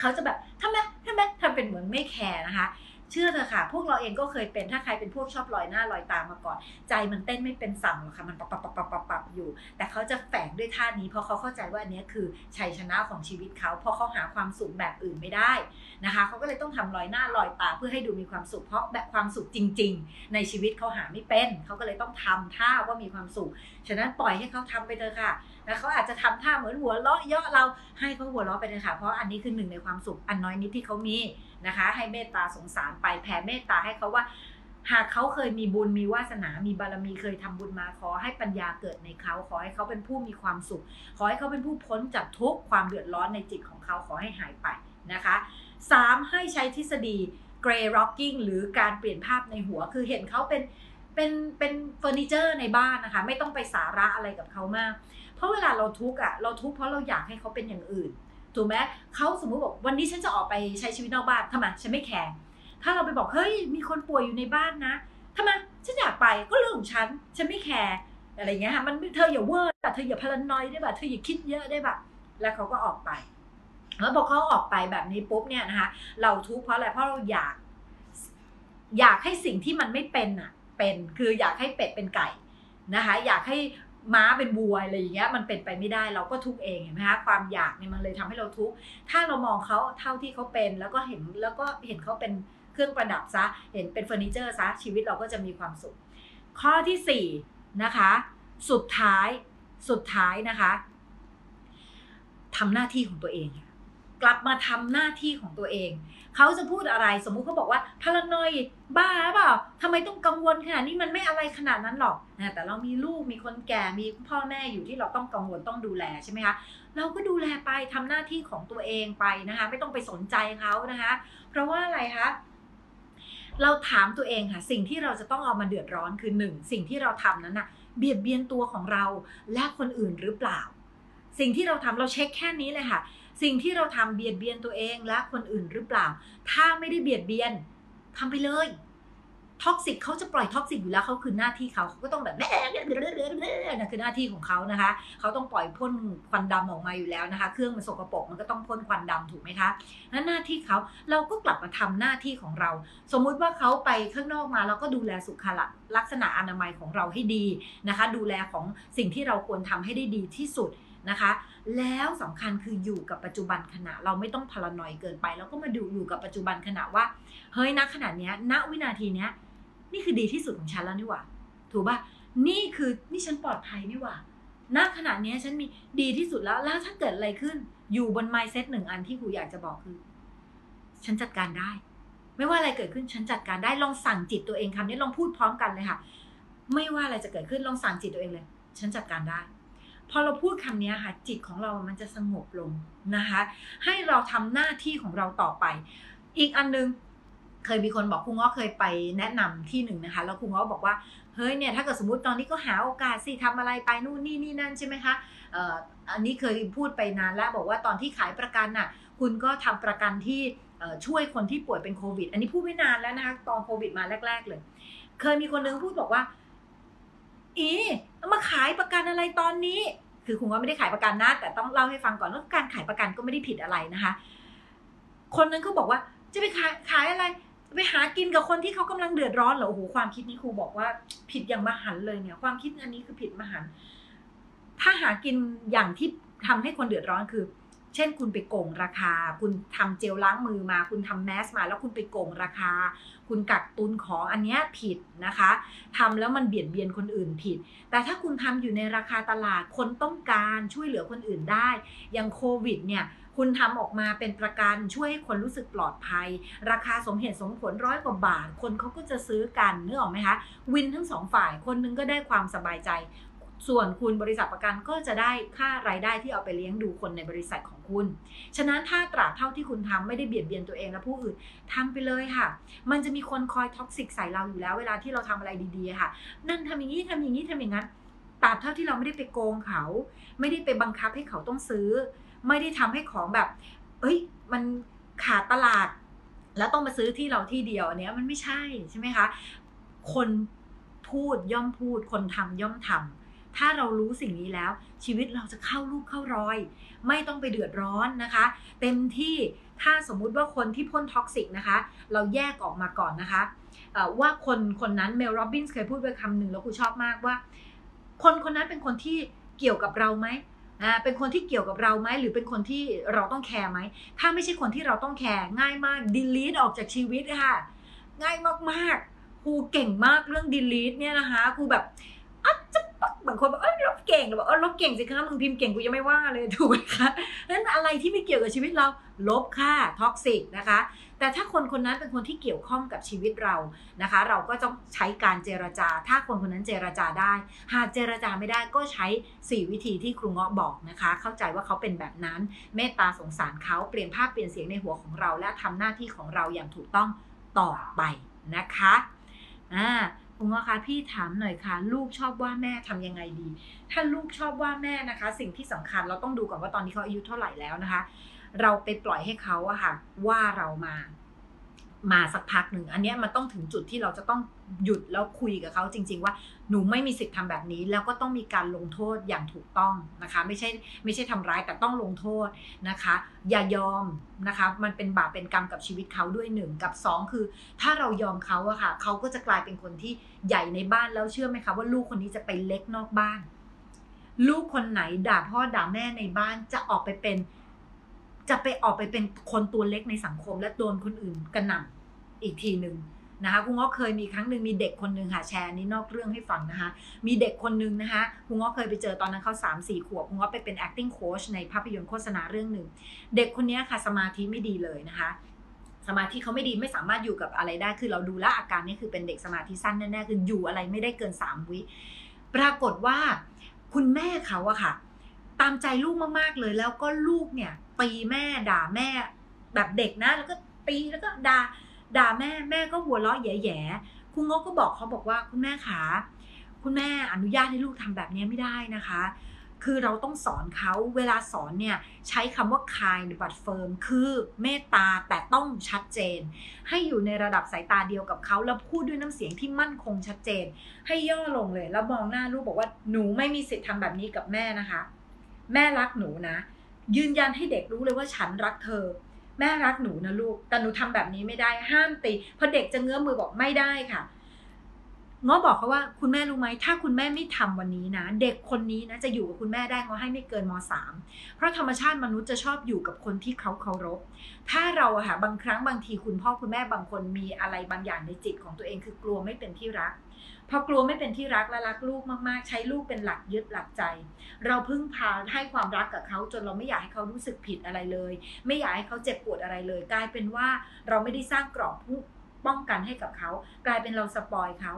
เขาจะแบบทำไมทำไมทำเป็นเหมือนไม่แคร์นะคะ เชื่อเถอะค่ะ พวกเราเองก็เคยเป็นถ้าใครเป็นพวกชอบลอยหน้าลอยตามาก่อน ใจมันเต้นไม่เป็นส่ำหรอกค่ะมันปับปับปับปับปับปับอยู่ แต่เขาจะแฝงด้วยท่านี้ เพราะเขาเข้าใจว่าอันนี้คือชัยชนะของชีวิตเขาเพราะเขาหาความสุขแบบอื่นไม่ได้นะคะเขาก็เลยต้องทำลอยหน้าลอยตาเพื่อให้ดูมีความสุขเพราะแบบความสุขจริง ๆ ในชีวิตเขาหาไม่เป็นเขาก็เลยต้องทำท่าว่ามีความสุขฉะนั้นปล่อยให้เขาทำไปเถอะค่ะแล้วเขาอาจจะทำท่าเหมือนหัวเราะเยาะเราให้เขาหัวเราะไปเลยค่ะ เพราะอันนี้คือหนึ่งในความสุขอันน้อยนิดที่เขามี นะคะ ให้เมตตาสงสารไปแผ่เมตตาให้เขาว่า หากเขาเคยมีบุญมีวาสนา มีบารมีเคยทำบุญมาขอให้ปัญญาเกิดในเขาขอให้เขาเป็นผู้มีความสุข ขอให้เขาเป็นผู้พ้นจากทุกความเดือดร้อนในจิตของเขาขอให้หายไปนะคะสามให้ใช้ทฤษฎี gray rocking หรือการเปลี่ยนภาพในหัว คือเห็นเขาเป็นเป็นเป็นเฟอร์นิเจอร์ในบ้านนะคะ ไม่ต้องไปสาระอะไรกับเขามาก เพราะเวลาเราทุกข์อะเราทุกข์เพราะเราอยากให้เขาเป็นอย่างอื่น ถูกไหมเขาสมมุติบอกวันนี้ฉันจะออกไปใช้ชีวิตนอกบ้านทำไมฉันไม่แคร์ถ้าเราไปบอกเฮ้ยมีคนป่วยอยู่ในบ้านนะทำไมฉันอยากไปก็เรื่องของฉันฉันไม่แคร์อะไรเงี้ยค่ะมันเธออย่าเวอร์เธออย่าพลันนอยได้แบบเธออย่าคิดเยอะได้แบบแล้วเขาก็ออกไปแล้วพอเขาออกไปแบบนี้ปุ๊บเนี่ยนะคะเราทุกข์เพราะอะไรเพราะเราอยาก อยากให้สิ่งที่มันไม่เป็นอะ เป็นคืออยากให้เป็ดเป็นไก่นะคะ อยากให้ ม้าเป็นวัวอะไรอย่างเงี้ยมันเป็นไปไม่ได้เราก็ทุกเองเห็นไหมคะความอยากเนี่ยมันเลยทำให้เราทุกถ้าเรามองเขาเท่าที่เขาเป็นแล้วก็เห็นแล้วก็เห็นเขาเป็นเครื่องประดับซะเห็นเป็นเฟอร์นิเจอร์ซะชีวิตเราก็จะมีความสุข ข้อที่สี่นะคะสุดท้ายสุดท้ายนะคะทำหน้าที่ของตัวเอง กลับมาทำหน้าที่ของตัวเอง เขาจะพูดอะไรสมมุติเขาบอกว่าพารานอยบ้าเปล่าทำไมต้องกังวลขนาดนี้มันไม่อะไรขนาดนั้นหรอกนะแต่เรามีลูกมีคนแก่มีพ่อแม่อยู่ที่เราต้องกังวลต้องดูแลใช่ไหมคะเราก็ดูแลไปทำหน้าที่ของตัวเองไปนะคะไม่ต้องไปสนใจเขานะคะ เพราะว่าอะไรคะเราถามตัวเองค่ะ สิ่งที่เราจะต้องเอามาเดือดร้อนคือหนึ่งสิ่งที่เราทำนั้นน่ะเบียดเบียนตัวของเราและคนอื่นหรือเปล่า สิ่งที่เราทำเราเช็คแค่นี้เลยค่ะ สิ่งที่เราทำเบียดเบียนตัวเองและคนอื่นหรือเปล่า ถ้าไม่ได้เบียดเบียนทำไปเลย toxic เขาจะปล่อย toxic อยู่แล้วเขาคือหน้าที่เขาเขาก็ต้องแบบแม่นั่นคือหน้าที่ของเขานะคะ เขาต้องปล่อยพ่นควันดำออกมาอยู่แล้วนะคะ เครื่องมันสกปรกมันก็ต้องพ่นควันดำถูกไหมคะนั้นหน้าที่เขาเราก็กลับมาทำหน้าที่ของเรา สมมุติว่าเขาไปข้างนอกมาเราก็ดูแลสุขลักษณะอนามัยของเราให้ดีนะคะ ดูแลของสิ่งที่เราควรทำให้ได้ดีที่สุด นะคะ แล้วสำคัญคืออยู่กับปัจจุบันขณะเราไม่ต้องพลานอยเกินไป แล้วก็มาดูอยู่กับปัจจุบันขณะว่า เฮ้ยณขณะเนี้ยณวินาทีเนี้ยนี่คือดีที่สุดของฉันแล้วนี่หว่า ถูกป่ะนี่คือนี่ฉันปลอดภัยนี่หว่าณขณะนี้ฉันมีดีที่สุดแล้วแล้วถ้าเกิดอะไรขึ้น อยู่บนไมเซตหนึ่งอันที่ครูอยากจะบอกคือ ฉันจัดการได้ ไม่ว่าอะไรเกิดขึ้นฉันจัดการได้ลองสั่งจิตตัวเองคำนี้ลองพูดพร้อมกันเลยค่ะ ไม่ว่าอะไรจะเกิดขึ้นลองสั่งจิตตัวเองเลย ฉันจัดการได้ พอเราพูดคำนี้ค่ะจิตของเรามันจะสงบลงนะคะ ให้เราทำหน้าที่ของเราต่อไป อีกอันนึงเคยมีคนบอกคุณง้อเคยไปแนะนำที่หนึ่งนะคะ แล้วคุณง้อบอกว่าเฮ้ยเนี่ยถ้าเกิดสมมติตอนนี้ก็หาโอกาสสิทำอะไรไปนู่นนี่นี่นั่นใช่ไหมคะเอ่ออันนี้เคยพูดไปนานแล้วบอกว่าตอนที่ขายประกันน่ะคุณก็ทำประกันที่ช่วยคนที่ป่วยเป็นโควิด อันนี้พูดไม่นานแล้วนะคะตอนโควิดมาแรก ๆ เลย เคยมีคนนึงพูดบอกว่า อีมาขายประกันอะไรตอนนี้ คือคุณก็ไม่ได้ขายประกันนะ แต่ต้องเล่าให้ฟังก่อนว่าการขายประกันก็ไม่ได้ผิดอะไรนะคะ คนนึงก็บอกว่าจะไปขายขายอะไรไปหากินกับคนที่เขากำลังเดือดร้อนเหรอโอ้โหความคิดนี้ครูบอกว่าผิดอย่างมหันเลยเนี่ย ความคิดอันนี้คือผิดมหันถ้าหากินอย่างที่ทำให้คนเดือดร้อนคือ เช่น คุณไปโกงราคา คุณทำเจลล้างมือมา คุณทำแมสมา แล้วคุณไปโกงราคา คุณกักตุนของอันนี้ผิดนะคะทำแล้วมันเบียดเบียนคนอื่นผิด แต่ถ้าคุณทำอยู่ในราคาตลาดคนต้องการช่วยเหลือคนอื่นได้ อย่างโควิดเนี่ยคุณทำออกมาเป็นประกันช่วยให้คนรู้สึกปลอดภัย ราคาสมเหตุสมผลร้อยกว่าบาท คนเขาก็จะซื้อกันนึกออกไหมคะ win ทั้งสองฝ่ายคนนึงก็ได้ความสบายใจ ส่วนคุณบริษัทประกันก็จะได้ค่ารายได้ที่เอาไปเลี้ยงดูคนในบริษัทของคุณ ฉะนั้นถ้าตราบเท่าที่คุณทำไม่ได้เบียดเบียนตัวเองและผู้อื่นทำไปเลยค่ะ มันจะมีคนคอย toxic ใส่เราอยู่แล้วเวลาที่เราทำอะไรดีๆค่ะ นั่นทำอย่างนี้ทำอย่างนี้ทำอย่างนั้นตราบเท่าที่เราไม่ได้ไปโกงเขา ไม่ได้ไปบังคับให้เขาต้องซื้อ ไม่ได้ทำให้ของแบบเอ้ยมันขาดตลาด แล้วต้องมาซื้อที่เราที่เดียวอันนี้มันไม่ใช่ใช่ไหมคะ คนพูดย่อมพูด คนทำย่อมทำ ถ้าเรารู้สิ่งนี้แล้ว ชีวิตเราจะเข้ารูปเข้ารอย ไม่ต้องไปเดือดร้อนนะคะ เต็มที่ถ้าสมมุติว่าคนที่พ่น toxic นะคะ เราแยกออกมาก่อนนะคะว่าคนคนนั้น Mel Robbins เคยพูดไปคำหนึ่งแล้วครูชอบมากว่า คนคนนั้นเป็นคนที่เกี่ยวกับเราไหมเป็นคนที่เกี่ยวกับเราไหมหรือเป็นคนที่เราต้องแคร์ไหมถ้าไม่ใช่คนที่เราต้องแคร์ง่ายมาก delete ออกจากชีวิตค่ะง่ายมากๆครูเก่งมากเรื่อง delete เนี่ยนะคะครูแบบอะจะ บางคนบอกเออลบเก่งหรือบอกเออลบเก่งสิคะมึงพิมพ์เก่งกูยังไม่ว่าเลยถูกไหมคะนั้นอะไรที่ไม่เกี่ยวกับชีวิตเราลบค่ะท็อกซิกนะคะ แต่ถ้าคนคนนั้นเป็นคนที่เกี่ยวข้องกับชีวิตเรานะคะ เราก็ต้องใช้การเจรจา ถ้าคนคนนั้นเจรจาได้ หากเจรจาไม่ได้ก็ใช้ 4 วิธีที่ครูเงาะบอกนะคะ เข้าใจว่าเขาเป็นแบบนั้น เมตตาสงสารเขาเปลี่ยนภาพเปลี่ยนเสียงในหัวของเรา และทำหน้าที่ของเราอย่างถูกต้องต่อไปนะคะอ่า คุณพ่อคะพี่ถามหน่อยค่ะ ลูกชอบว่าแม่ทำยังไงดี ถ้าลูกชอบว่าแม่นะคะ สิ่งที่สำคัญเราต้องดูก่อนว่าตอนนี้เขาอายุเท่าไหร่แล้วนะคะ เราไปปล่อยให้เขาอะค่ะว่าเรามา มาสักพักหนึ่งอันนี้มันต้องถึงจุดที่เราจะต้องหยุดแล้วคุยกับเขาจริง ๆ ว่าหนูไม่มีสิทธิ์ทำแบบนี้ แล้วก็ต้องมีการลงโทษอย่างถูกต้องนะคะ ไม่ใช่ไม่ใช่ทำร้ายแต่ต้องลงโทษนะคะ อย่ายอมนะคะ มันเป็นบาปเป็นกรรมกับชีวิตเขาด้วยหนึ่งกับสองคือ ถ้าเรายอมเขาอะค่ะเขาก็จะกลายเป็นคนที่ใหญ่ในบ้านแล้วเชื่อไหมคะว่าลูกคนนี้จะไปเล็กนอกบ้าน ลูกคนไหนด่าพ่อด่าแม่ในบ้านจะออกไปเป็น จะไปออกไปเป็นคนตัวเล็กในสังคม และโดนคนอื่นกระหน่ำอีกทีหนึ่ง นะคะคุณง้อเคยมีครั้งหนึ่งมีเด็กคนหนึ่งค่ะแชร์นี้นอกเรื่องให้ฟังนะคะ มีเด็กคนหนึ่งนะคะคุณง้อเคยไปเจอตอนนั้นเขาสามสี่ขวบคุณง้อไปเป็น acting coach ในภาพยนตร์โฆษณาเรื่องหนึ่งเด็กคนนี้ค่ะสมาธิไม่ดีเลยนะคะสมาธิเขาไม่ดีไม่สามารถอยู่กับอะไรได้คือเราดูแลอาการนี้คือเป็นเด็กสมาธิสั้นแน่ๆคืออยู่อะไรไม่ได้เกินสามวิปรากฏว่าคุณแม่เขาอะค่ะ ตามใจลูกมากๆเลย แล้วก็ลูกเนี่ยตีแม่ด่าแม่แบบเด็กนะ แล้วก็ตีแล้วก็ด่า ด่าแม่แม่ก็หัวเราะแย่ๆคุณงกก็บอกเขาบอกว่าคุณแม่ขาคุณแม่อนุญาตให้ลูกทำแบบนี้ไม่ได้นะคะ คือเราต้องสอนเขาเวลาสอนเนี่ยใช้คำว่า kind but firm คือเมตตาแต่ต้องชัดเจน ให้อยู่ในระดับสายตาเดียวกับเขาแล้วพูดด้วยน้ำเสียงที่มั่นคงชัดเจน ให้ย่อลงเลย แล้วมองหน้าลูกบอกว่าหนูไม่มีสิทธิ์ทำแบบนี้กับแม่นะคะ แม่รักหนูนะ ยืนยันให้เด็กรู้เลยว่าฉันรักเธอ แม่รักหนูนะลูกแต่หนูทำแบบนี้ไม่ได้ห้ามตีพอเด็กจะเงื้อมือบอกไม่ได้ค่ะ ง้อบอกเขาว่าคุณแม่รู้ไหมถ้าคุณแม่ไม่ทำวันนี้นะ เด็กคนนี้นะจะอยู่กับคุณแม่ได้ง้อให้ไม่เกินมสามเพราะธรรมชาติมนุษย์จะชอบอยู่กับคนที่เขาเคารพ ถ้าเราอะค่ะบางครั้งบางทีคุณพ่อคุณแม่บางคนมีอะไรบางอย่างในจิตของตัวเองคือกลัวไม่เป็นที่รักพอกลัวไม่เป็นที่รักและรักลูกมากๆ ใช้ลูกเป็นหลักยึดหลักใจ เราพึ่งพาให้ความรักกับเขาจนเราไม่อยากให้เขารู้สึกผิดอะไรเลย ไม่อยากให้เขาเจ็บปวดอะไรเลย กลายเป็นว่าเราไม่ได้สร้างกรอบ ป้องกันให้กับเขา กลายเป็นเราสปอยเขา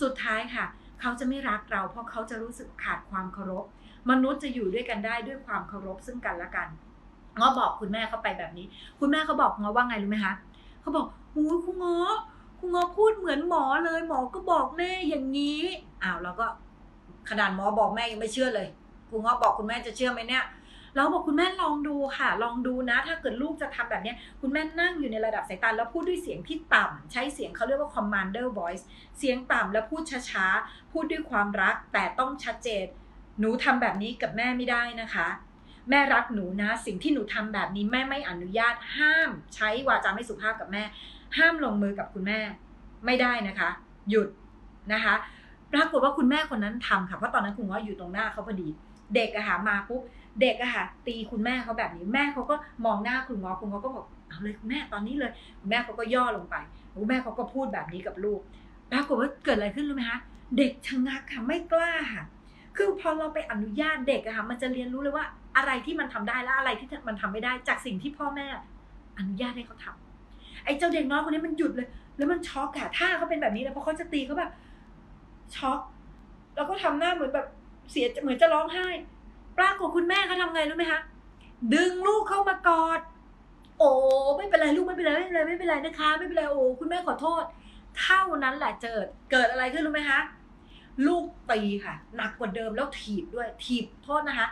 สุดท้ายค่ะ เขาจะไม่รักเราเพราะเขาจะรู้สึกขาดความเคารพ มนุษย์จะอยู่ด้วยกันได้ด้วยความเคารพซึ่งกันและกันง้อบอกคุณแม่เขาไปแบบนี้ คุณแม่เขาบอกง้อว่าไงรู้ไหมคะเขาบอกหูคุณง้อคุณหมอพูดเหมือนหมอเลย หมอก็บอกแม่อย่างนี้อ้าวแล้วก็ขนาดหมอบอกแม่ยังไม่เชื่อเลยคุณง้อบอกคุณแม่จะเชื่อไหมเนี่ย เราบอกคุณแม่ลองดูค่ะ ลองดูนะ ถ้าเกิดลูกจะทำแบบนี้คุณแม่นั่งอยู่ในระดับสายตาแล้วพูดด้วยเสียงที่ต่ำใช้เสียงเขาเรียกว่า commander voice เสียงต่ำแล้วพูดช้าๆ พูดด้วยความรัก แต่ต้องชัดเจน หนูทำแบบนี้กับแม่ไม่ได้นะคะ แม่รักหนูนะ สิ่งที่หนูทำแบบนี้แม่ไม่อนุญาต ห้ามใช้วาจาไม่สุภาพกับแม่ ห้ามลงมือกับคุณแม่ ไม่ได้นะคะ หยุดนะคะปรากฏว่าคุณแม่คนนั้นทำค่ะเพราะตอนนั้นคุณง้ออยู่ตรงหน้าเขาพอดี เด็กอะค่ะมาปุ๊บเด็กอะค่ะ ตีคุณแม่เขาแบบนี้แม่เขาก็มองหน้าคุณง้อคุณง้อก็บอกเอาเลยคุณแม่ตอนนี้เลยคุณแม่เขาก็ย่อลงไปคุณแม่เขาก็พูดแบบนี้กับลูกปรากฏว่าเกิดอะไรขึ้นรู้ไหมคะเด็กชะงักค่ะไม่กล้าค่ะคือพอเราไปอนุญาตเด็กอะค่ะมันจะเรียนรู้เลยว่าอะไรที่มันทำได้และอะไรที่มันทำไม่ได้จากสิ่งที่พ่อแม่ อนุญาตให้เขาทำไอ้เจ้าเด็กน้อยคนนี้มันหยุดเลย แล้วมันช็อกอะถ้าเขาเป็นแบบนี้นะเพราะเขาจะตีเขาแบบช็อกแล้วก็ทำหน้าเหมือนแบบ เสียเหมือนจะร้องไห้ ปรากฏคุณแม่เขาทำไงรู้ไหมคะ ดึงลูกเข้ามากอด โอ้ไม่เป็นไรลูกไม่เป็นไรไม่เป็นไรไม่เป็นไรนะคะ ไม่เป็นไรโอ้คุณแม่ขอโทษ เท่านั้นแหละเจิดเกิดอะไรขึ้นรู้ไหมคะลูกตีค่ะ หนักกว่าเดิมแล้วถีบด้วยถีบโทษนะคะ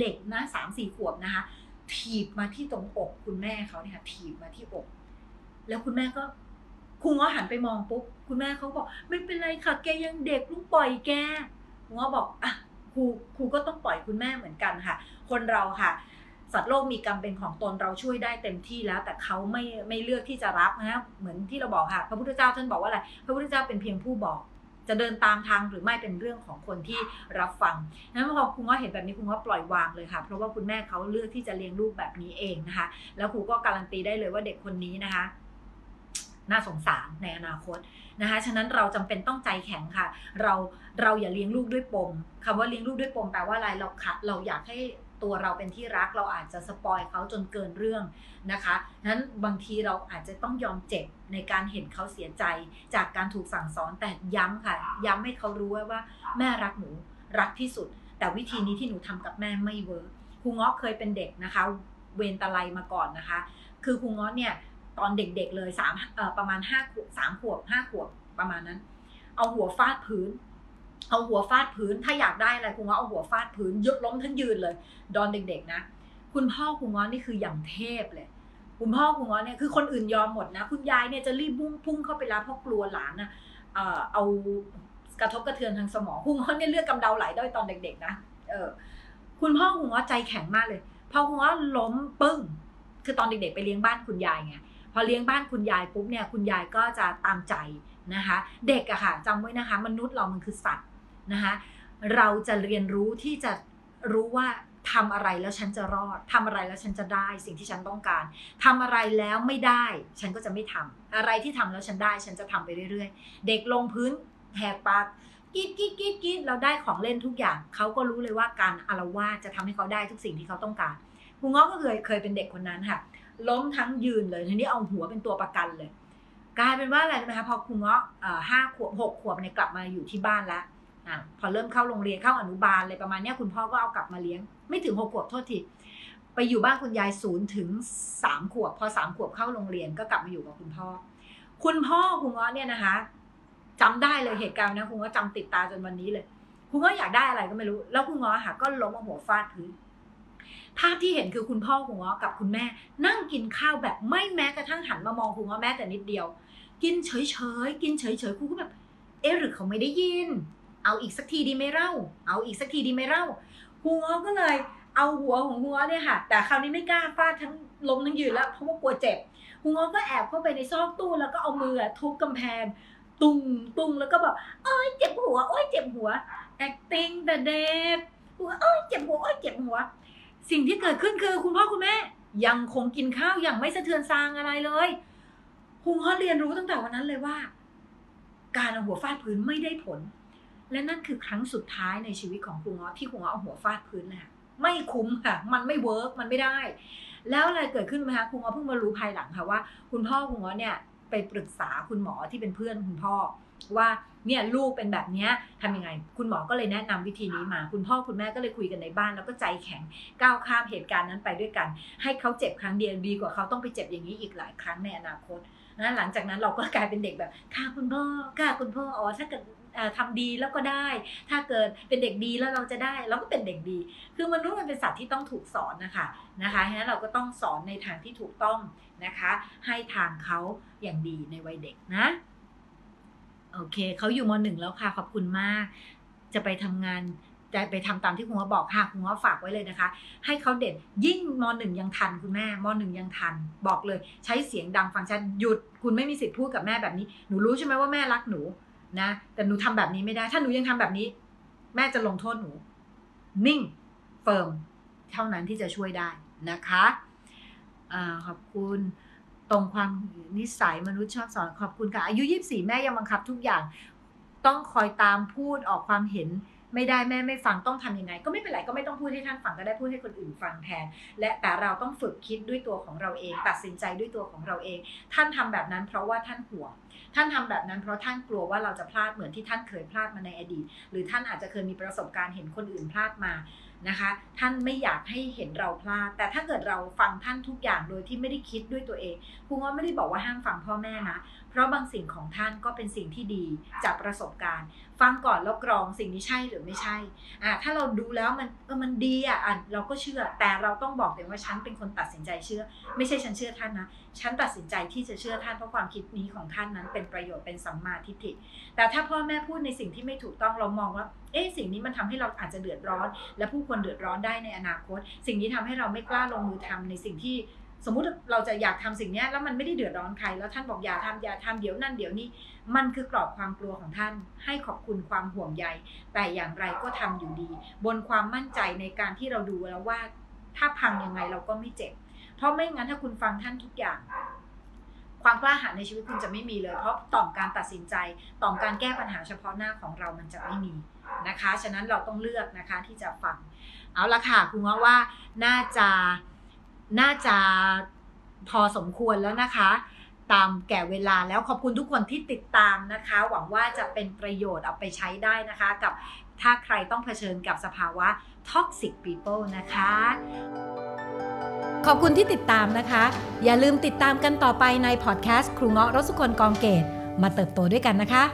เด็กนะสามสี่ขวบนะคะ ถีบมาที่ตรงอกคุณแม่เขาเนี่ยค่ะถีบมาที่อก แล้วคุณแม่ก็ครูง้อหันไปมองปุ๊บคุณแม่เขาบอก ไม่เป็นไรค่ะ แกยังเด็กลูกปล่อยแกครูง้อบอกอะ ครูครูก็ต้องปล่อยคุณแม่เหมือนกันค่ะ คนเราค่ะสัตว์โลกมีกรรมเป็นของตนเราช่วยได้เต็มที่แล้ว แต่เขาไม่ไม่เลือกที่จะรับนะเหมือนที่เราบอกค่ะ พระพุทธเจ้าท่านบอกว่าอะไรพระพุทธเจ้าเป็นเพียงผู้บอก จะเดินตามทางหรือไม่เป็นเรื่องของคนที่รับฟังนั้นพอคุณง้อเห็นแบบนี้คุณง้อปล่อยวางเลยค่ะ เพราะว่าคุณแม่เขาเลือกที่จะเลี้ยงลูกแบบนี้เองนะคะ แล้วครูก็การันตีได้เลยว่าเด็กคนนี้นะคะ น่าสงสารในอนาคต นะคะ ฉะนั้นเราจำเป็นต้องใจแข็งค่ะ เราเราอย่าเลี้ยงลูกด้วยปมคำว่าเลี้ยงลูกด้วยปมแปลว่าอะไรเราค่ะเราอยากให้ตัวเราเป็นที่รักเราอาจจะสปอยเขาจนเกินเรื่องนะคะนั้นบางทีเราอาจจะต้องยอมเจ็บในการเห็นเขาเสียใจ จากการถูกสั่งสอนแต่ย้ำค่ะ ย้ำให้เขารู้ว่า แม่รักหนูรักที่สุด แต่วิธีนี้ที่หนูทำกับแม่ไม่เวิร์คครูง้อเคยเป็นเด็กนะคะ เวนตะไลมาก่อนนะคะ คือครูง้อเนี่ย ตอนเด็กๆเลยสามประมาณห้าขวบสามขวบห้าขวบประมาณนั้น เอาหัวฟาดพื้น เอาหัวฟาดพื้นถ้าอยากได้อะไรคุณง้อเอาหัวฟาดพื้นยกล้มทั้งยืนเลยดอนเด็ก ๆ นะ คุณพ่อคุณง้อนี่คืออย่างเทพเลยคุณพ่อคุณง้อเนี่ยคือคนอื่นยอมหมดนะ คุณยายเนี่ยจะรีบพุ่งพุ่งเข้าไปรับเพราะกลัวหลานนะเอ่อเอากระทบกระเทือนทางสมองคุณง้อเนี่ยเลือดกำเดาไหลได้ตอนเด็ก ๆ นะเออคุณพ่อคุณง้อใจแข็งมากเลยพอคุณง้อล้มปึ้ง คือตอนเด็ก ๆ ไปเลี้ยงบ้านคุณยายไง พอเลี้ยงบ้านคุณยายปุ๊บเนี่ยคุณยายก็จะตามใจนะคะ เด็กอะค่ะจำไว้นะคะ มนุษย์เรามันคือสัตว์นะคะเราจะเรียนรู้ที่จะรู้ว่าทำอะไรแล้วฉันจะรอดทำอะไรแล้วฉันจะได้ สิ่งที่ฉันต้องการทำอะไรแล้วไม่ได้ ฉันก็จะไม่ทำอะไรที่ทำแล้วฉันได้ ฉันจะทำไปเรื่อยๆ เด็กลงพื้นแหกปากกีดกีดกีดกีดเราได้ของเล่นทุกอย่าง เขาก็รู้เลยว่าการอารวาสจะทำให้เขาได้ทุกสิ่งที่เขาต้องการครูง้อก็เคยเคยเป็นเด็กคนนั้นค่ะ ล้มทั้งยืนเลยทีนี้เอาหัวเป็นตัวประกันเลย กลายเป็นว่าอะไรไหมคะพอครูเงาะห้าขวบหกขวบเนี่ยกลับมาอยู่ที่บ้านแล้วอพอเริ่มเข้าโรงเรียนเข้าอนุบาลอะไรประมาณนี้คุณพ่อก็เอากลับมาเลี้ยง ไม่ถึงหกขวบโทษทีไปอยู่บ้านคุณยายศูนย์ถึงสามขวบ พอสามขวบเข้าโรงเรียนก็กลับมาอยู่กับคุณพ่อ คุณพ่อครูเงาะเนี่ยนะคะจำได้เลยเหตุการณ์นะครูเงาะจำติดตาจนวันนี้เลยครูเงาะอยากได้อะไรก็ไม่รู้ แล้วครูเงาะค่ะก็ล้มเอาหัวฟาดพื้น ภาพที่เห็นคือคุณพ่อครูเงาะกับคุณแม่ นั่งกินข้าวแบบไม่แม้กระทั่งหันมามองครูเงาะแม้แต่นิดเดียว กินเฉยๆกินเฉยๆครูก็แบบ เอ๊ะหรือเขาไม่ได้ยิน เอาอีกสักทีดีไหมเล่า เอาอีกสักทีดีไหมเล่าครูเงาะก็เลย เอาหัวของครูเงาะเนี่ยค่ะ แต่คราวนี้ไม่กล้าฟาดทั้งล้มทั้งยืนแล้วเพราะว่ากลัวเจ็บครูเงาะก็แอบเข้าไปในซอกตู้แล้วก็เอามือทุบกำแพงตุงตุงแล้วก็แบบโอ้ยเจ็บหัวโอ้ยเจ็บหัว acting แต่เด็กครูก็โอ้ยเจ็บหัวโอ้ยเจ็บหัว สิ่งที่เกิดขึ้นคือคุณพ่อคุณแม่ ยังคงกินข้าวอย่างไม่สะเทือนซางอะไรเลยครูง้อเรียนรู้ตั้งแต่วันนั้นเลยว่า การเอาหัวฟาดพื้นไม่ได้ผล และนั่นคือครั้งสุดท้ายในชีวิตของครูง้อที่ครูง้อเอาหัวฟาดพื้นแหละไม่คุ้มค่ะ มันไม่ work มันไม่ได้ แล้วอะไรเกิดขึ้นไหมคะครูง้อเพิ่งมารู้ภายหลังค่ะว่า คุณพ่อครูง้อเนี่ย ไปปรึกษาคุณหมอที่เป็นเพื่อนคุณพ่อ ว่าเนี่ยลูกเป็นแบบนี้ทำยังไง คุณหมอก็เลยแนะนำวิธีนี้มา คุณพ่อคุณแม่ก็เลยคุยกันในบ้าน แล้วก็ใจแข็งก้าวข้ามเหตุการณ์นั้นไปด้วยกัน ให้เขาเจ็บครั้งเดียวดีกว่าเขาต้องไปเจ็บอย่างนี้อีกหลายครั้งในอนาคตนะหลังจากนั้นเราก็กลายเป็นเด็กแบบค่ะคุณพ่อค่ะคุณพ่ออ๋อถ้าเกิด ทำดีแล้วก็ได้ ถ้าเกิดเป็นเด็กดีแล้วเราจะได้เราก็เป็นเด็กดี คือมนุษย์มันเป็นสัตว์ที่ต้องถูกสอนนะคะนะคะฉะนั้นเราก็ต้องสอนในทางที่ถูกต้องนะคะ ให้ทางเขาอย่างดีในวัยเด็กนะโอเคเขาอยู่มหนึ่งแล้วค่ะขอบคุณมาก จะไปทำงานจะไปทำตามที่คุณว่าบอกค่ะคุณว่าฝากไว้เลยนะคะ ให้เขาเด็ดยิ่งมหนึ่งยังทันคุณแม่มหนึ่งยังทัน บอกเลย ใช้เสียงดังฟังชัดหยุด คุณไม่มีสิทธิ์พูดกับแม่แบบนี้ หนูรู้ใช่ไหมว่าแม่รักหนู นะแต่หนูทำแบบนี้ไม่ได้ ถ้าหนูยังทำแบบนี้ แม่จะลงโทษหนู นิ่งเฟิร์มเท่านั้นที่จะช่วยได้นะคะอขอบคุณตรงความนิสัยมนุษย์ชอบสอนขอบคุณค่ะ อายุยี่สี่แม่ยังบังคับทุกอย่าง ต้องคอยตามพูดออกความเห็น ไม่ได้แม่ไม่ฟังต้องทํำยังไง ก็ไม่เป็นไรก็ไม่ต้องพูดให้ท่านฟังก็ได้พูดให้คนอื่นฟังแทน และแต่เราต้องฝึกคิดด้วยตัวของเราเอง ตัดสินใจด้วยตัวของเราเอง ท่านทำแบบนั้น เพราะว่าท่านห่วง ท่านทำแบบนั้นเพราะท่านกลัวว่าเราจะพลาดเหมือนที่ท่านเคยพลาดมาในอดีต หรือท่านอาจจะเคยมีประสบการณ์เห็นคนอื่นพลาดมานะคะ ท่านไม่อยากให้เห็นเราพลาด แต่ถ้าเกิดเราฟังท่านทุกอย่างโดยที่ไม่ได้คิดด้วยตัวเองครูว่าไม่ได้บอกว่าห้ามฟังพ่อแม่นะ เพราะบางสิ่งของท่านก็เป็นสิ่งที่ดีจากประสบการณ์ ฟังก่อนแล้วกรองสิ่งนี้ใช่หรือไม่ใช่อ่าถ้าเราดูแล้วมันเออมันดีอะเราก็เชื่อ แต่เราต้องบอกเลยว่าฉันเป็นคนตัดสินใจเชื่อ ไม่ใช่ฉันเชื่อท่านนะฉันตัดสินใจที่จะเชื่อท่านเพราะความคิดนี้ของท่านนั้นเป็นประโยชน์เป็นสัมมาทิฏฐิ แต่ถ้าพ่อแม่พูดในสิ่งที่ไม่ถูกต้องเรามองว่าเอ๊ะสิ่งนี้มันทำให้เราอาจจะเดือดร้อน และผู้คนเดือดร้อนได้ในอนาคต สิ่งนี้ทำให้เราไม่กล้าลงมือทำในสิ่งที่ สมมุติเราจะอยากทำสิ่งนี้แล้วมันไม่ได้เดือดร้อนใครแล้วท่านบอกอย่าทำอย่าทำเดี๋ยวนั่นเดี๋ยวนี้มันคือกรอบความกลัวของท่าน ให้ขอบคุณความห่วงใย แต่อย่างไรก็ทำอยู่ดี บนความมั่นใจในการที่เราดูแล้วว่า ถ้าพังยังไงเราก็ไม่เจ็บ เพราะไม่งั้นถ้าคุณฟังท่านทุกอย่าง ความกล้าหาญในชีวิตคุณจะไม่มีเลย เพราะต่อมการตัดสินใจต่อมการแก้ปัญหาเฉพาะหน้าของเรามันจะไม่มีนะคะ ฉะนั้นเราต้องเลือกนะคะที่จะฟังเอาละค่ะคุณว่าว่าน่าจะ น่าจะพอสมควรแล้วนะคะ ตามแก่เวลาแล้วขอบคุณทุกคนที่ติดตามนะคะ หวังว่าจะเป็นประโยชน์เอาไปใช้ได้นะคะ กับถ้าใครต้องเผชิญกับสภาวะ toxic people นะคะ ขอบคุณที่ติดตามนะคะ อย่าลืมติดตามกันต่อไปในพอดแคสต์ครูเงาะรสุคนกองเกตมาเติบโตด้วยกันนะคะ